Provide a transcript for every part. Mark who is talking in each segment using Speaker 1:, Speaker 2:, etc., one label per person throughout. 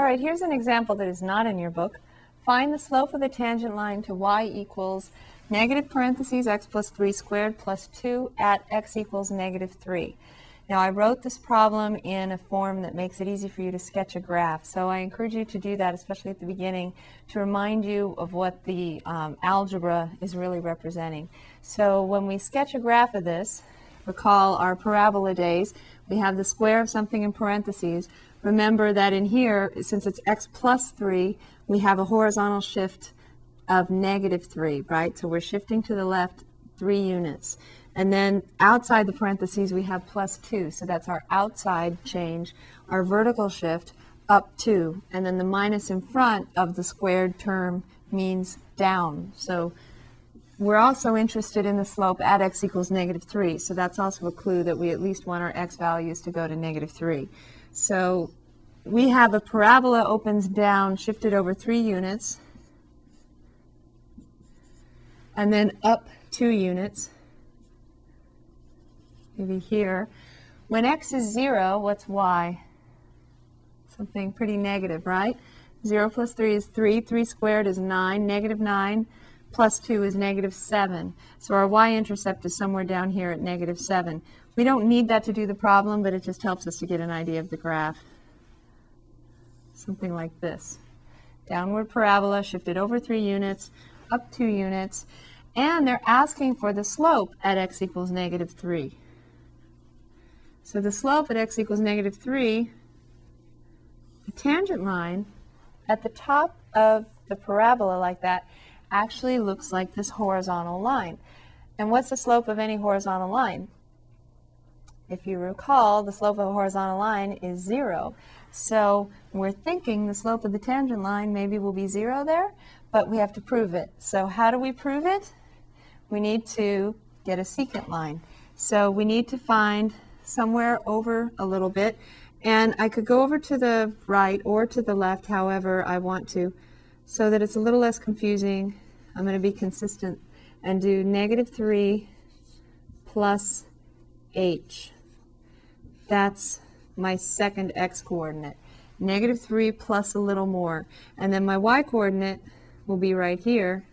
Speaker 1: All right, here's an example that is not in your book. Find the slope of the tangent line to y equals negative parentheses x plus 3 squared plus 2 at x equals negative 3. Now, I wrote this problem in a form that makes it easy for you to sketch a graph, so I encourage you to do that, especially at the beginning, to remind you of what the um, algebra is really representing. So when we sketch a graph of this, recall our parabola days, we have the square of something in parentheses. Remember that in here, since it's x plus 3, we have a horizontal shift of negative 3, right? So we're shifting to the left 3 units. And then outside the parentheses, we have plus 2. So that's our outside change, our vertical shift up 2. And then the minus in front of the squared term means down. So we're also interested in the slope at x equals negative 3. So that's also a clue that we at least want our x values to go to negative 3. So we have a parabola opens down, shifted over 3 units, and then up 2 units maybe here. When x is 0, what's y? Something pretty negative, right? 0 plus 3 is 3. 3 squared is 9. Negative 9 plus 2 is negative 7. So our y-intercept is somewhere down here at negative 7. We don't need that to do the problem, but it just helps us to get an idea of the graph. Something like this. Downward parabola shifted over 3 units, up 2 units, and they're asking for the slope at x equals negative 3. So the slope at x equals negative 3, the tangent line at the top of the parabola like that actually looks like this horizontal line. And what's the slope of any horizontal line? If you recall, the slope of a horizontal line is 0. So we're thinking the slope of the tangent line maybe will be 0 there, but we have to prove it. So how do we prove it? We need to get a secant line. So we need to find somewhere over a little bit. And I could go over to the right or to the left, however I want to, so that it's a little less confusing. I'm going to be consistent and do negative 3 plus h. That's my second x coordinate. Negative 3 plus a little more. And then my y coordinate will be right here.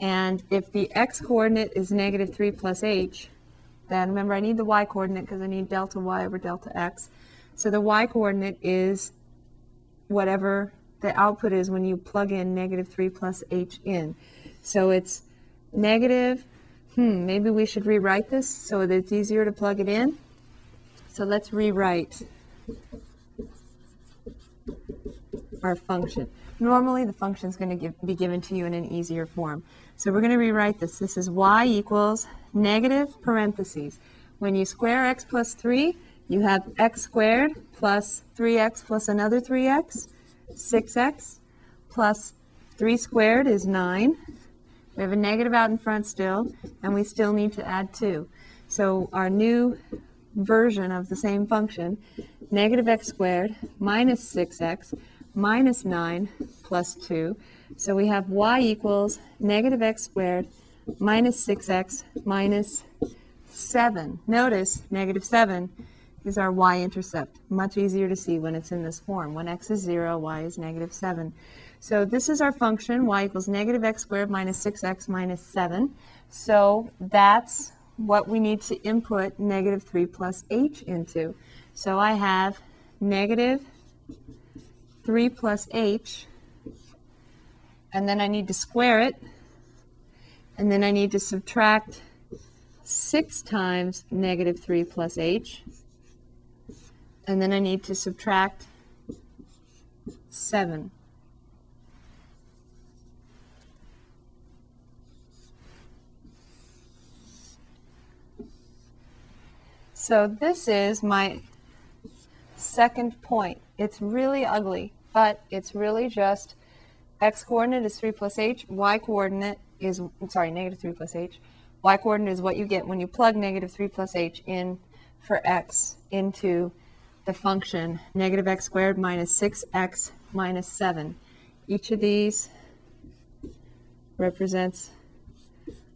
Speaker 1: And if the x coordinate is negative 3 plus h, then remember I need the y coordinate because I need delta y over delta x. So the y coordinate is whatever the output is when you plug in negative 3 plus h in. So it's negative, hmm, maybe we should rewrite this so that it's easier to plug it in. So let's rewrite our function. Normally the function is going to be given to you in an easier form. So we're going to rewrite this. This is y equals negative parentheses. When you square x plus 3, you have x squared plus 3x plus another 3x, 6x, plus 3 squared is 9. We have a negative out in front still, and we still need to add 2. So our new version of the same function, negative x squared minus 6x minus 9 plus 2. So we have y equals negative x squared minus 6x minus 7. Notice negative 7 is our y-intercept. Much easier to see when it's in this form. When x is 0, y is negative 7. So this is our function, y equals negative x squared minus 6x minus 7. So that's what we need to input negative 3 plus h into. So I have negative 3 plus h, and then I need to square it, and then I need to subtract 6 times negative 3 plus h, and then I need to subtract 7. So this is my second point. It's really ugly, but it's really just x coordinate is 3 plus h, y coordinate is, sorry, negative 3 plus h. Y coordinate is what you get when you plug negative 3 plus h in for x into the function negative x squared minus 6x minus 7. Each of these represents,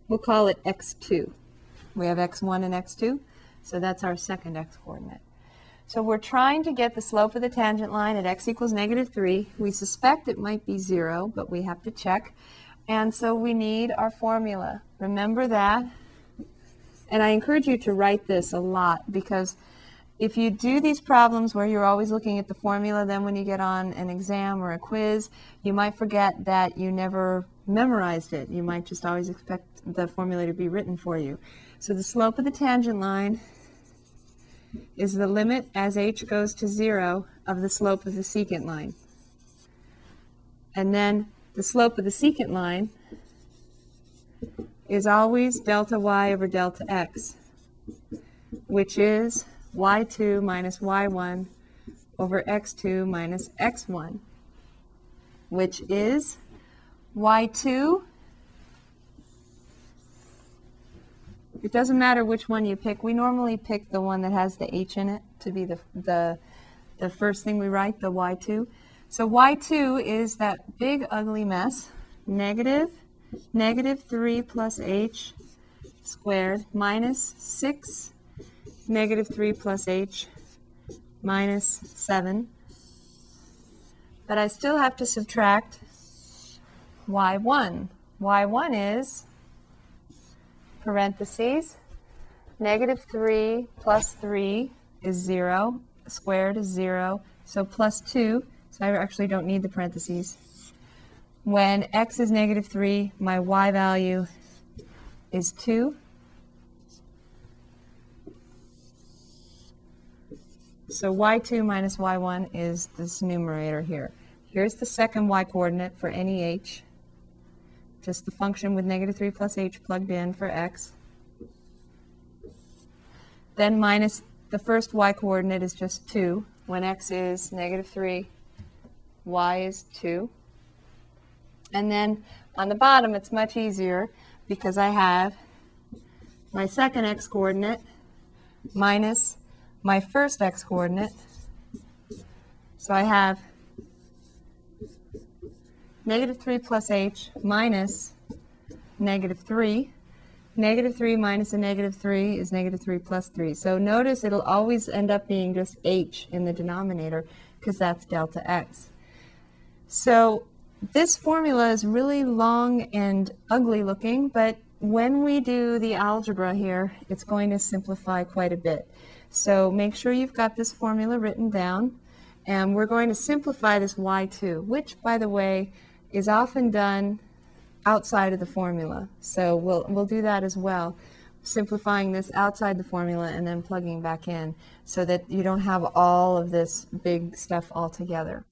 Speaker 1: we'll call it x2. We have x1 and x2, so that's our second x coordinate. So we're trying to get the slope of the tangent line at x equals negative 3. We suspect it might be 0, but we have to check. And so we need our formula. Remember that. And I encourage you to write this a lot because if you do these problems where you're always looking at the formula, then when you get on an exam or a quiz, you might forget that you never memorized it. You might just always expect the formula to be written for you. So the slope of the tangent line is the limit as h goes to 0 of the slope of the secant line. And then the slope of the secant line is always delta y over delta x, which is y2 minus y1 over x2 minus x1, which is y2. It doesn't matter which one you pick. We normally pick the one that has the h in it to be the, the, the first thing we write, the y2. So y2 is that big ugly mess, negative, negative 3 plus h squared minus 6 negative 3 plus h minus 7. But I still have to subtract y1. y1 is parentheses, negative 3 plus 3 is 0, squared is 0, so plus 2, so I actually don't need the parentheses. When x is negative 3, my y value is 2. So y2 minus y1 is this numerator here. Here's the second y coordinate for any h. Just the function with negative 3 plus h plugged in for x. Then minus the first y coordinate is just 2. When x is negative 3, y is 2. And then on the bottom, it's much easier because I have my second x coordinate minus my first x coordinate. So I have negative 3 plus h minus negative 3. Negative 3 minus a negative 3 is negative 3 plus 3. So notice it'll always end up being just h in the denominator because that's delta x. So this formula is really long and ugly looking, but when we do the algebra here, it's going to simplify quite a bit. So make sure you've got this formula written down. And we're going to simplify this y2, which, by the way, is often done outside of the formula. So we'll, we'll do that as well, simplifying this outside the formula and then plugging back in so that you don't have all of this big stuff all together.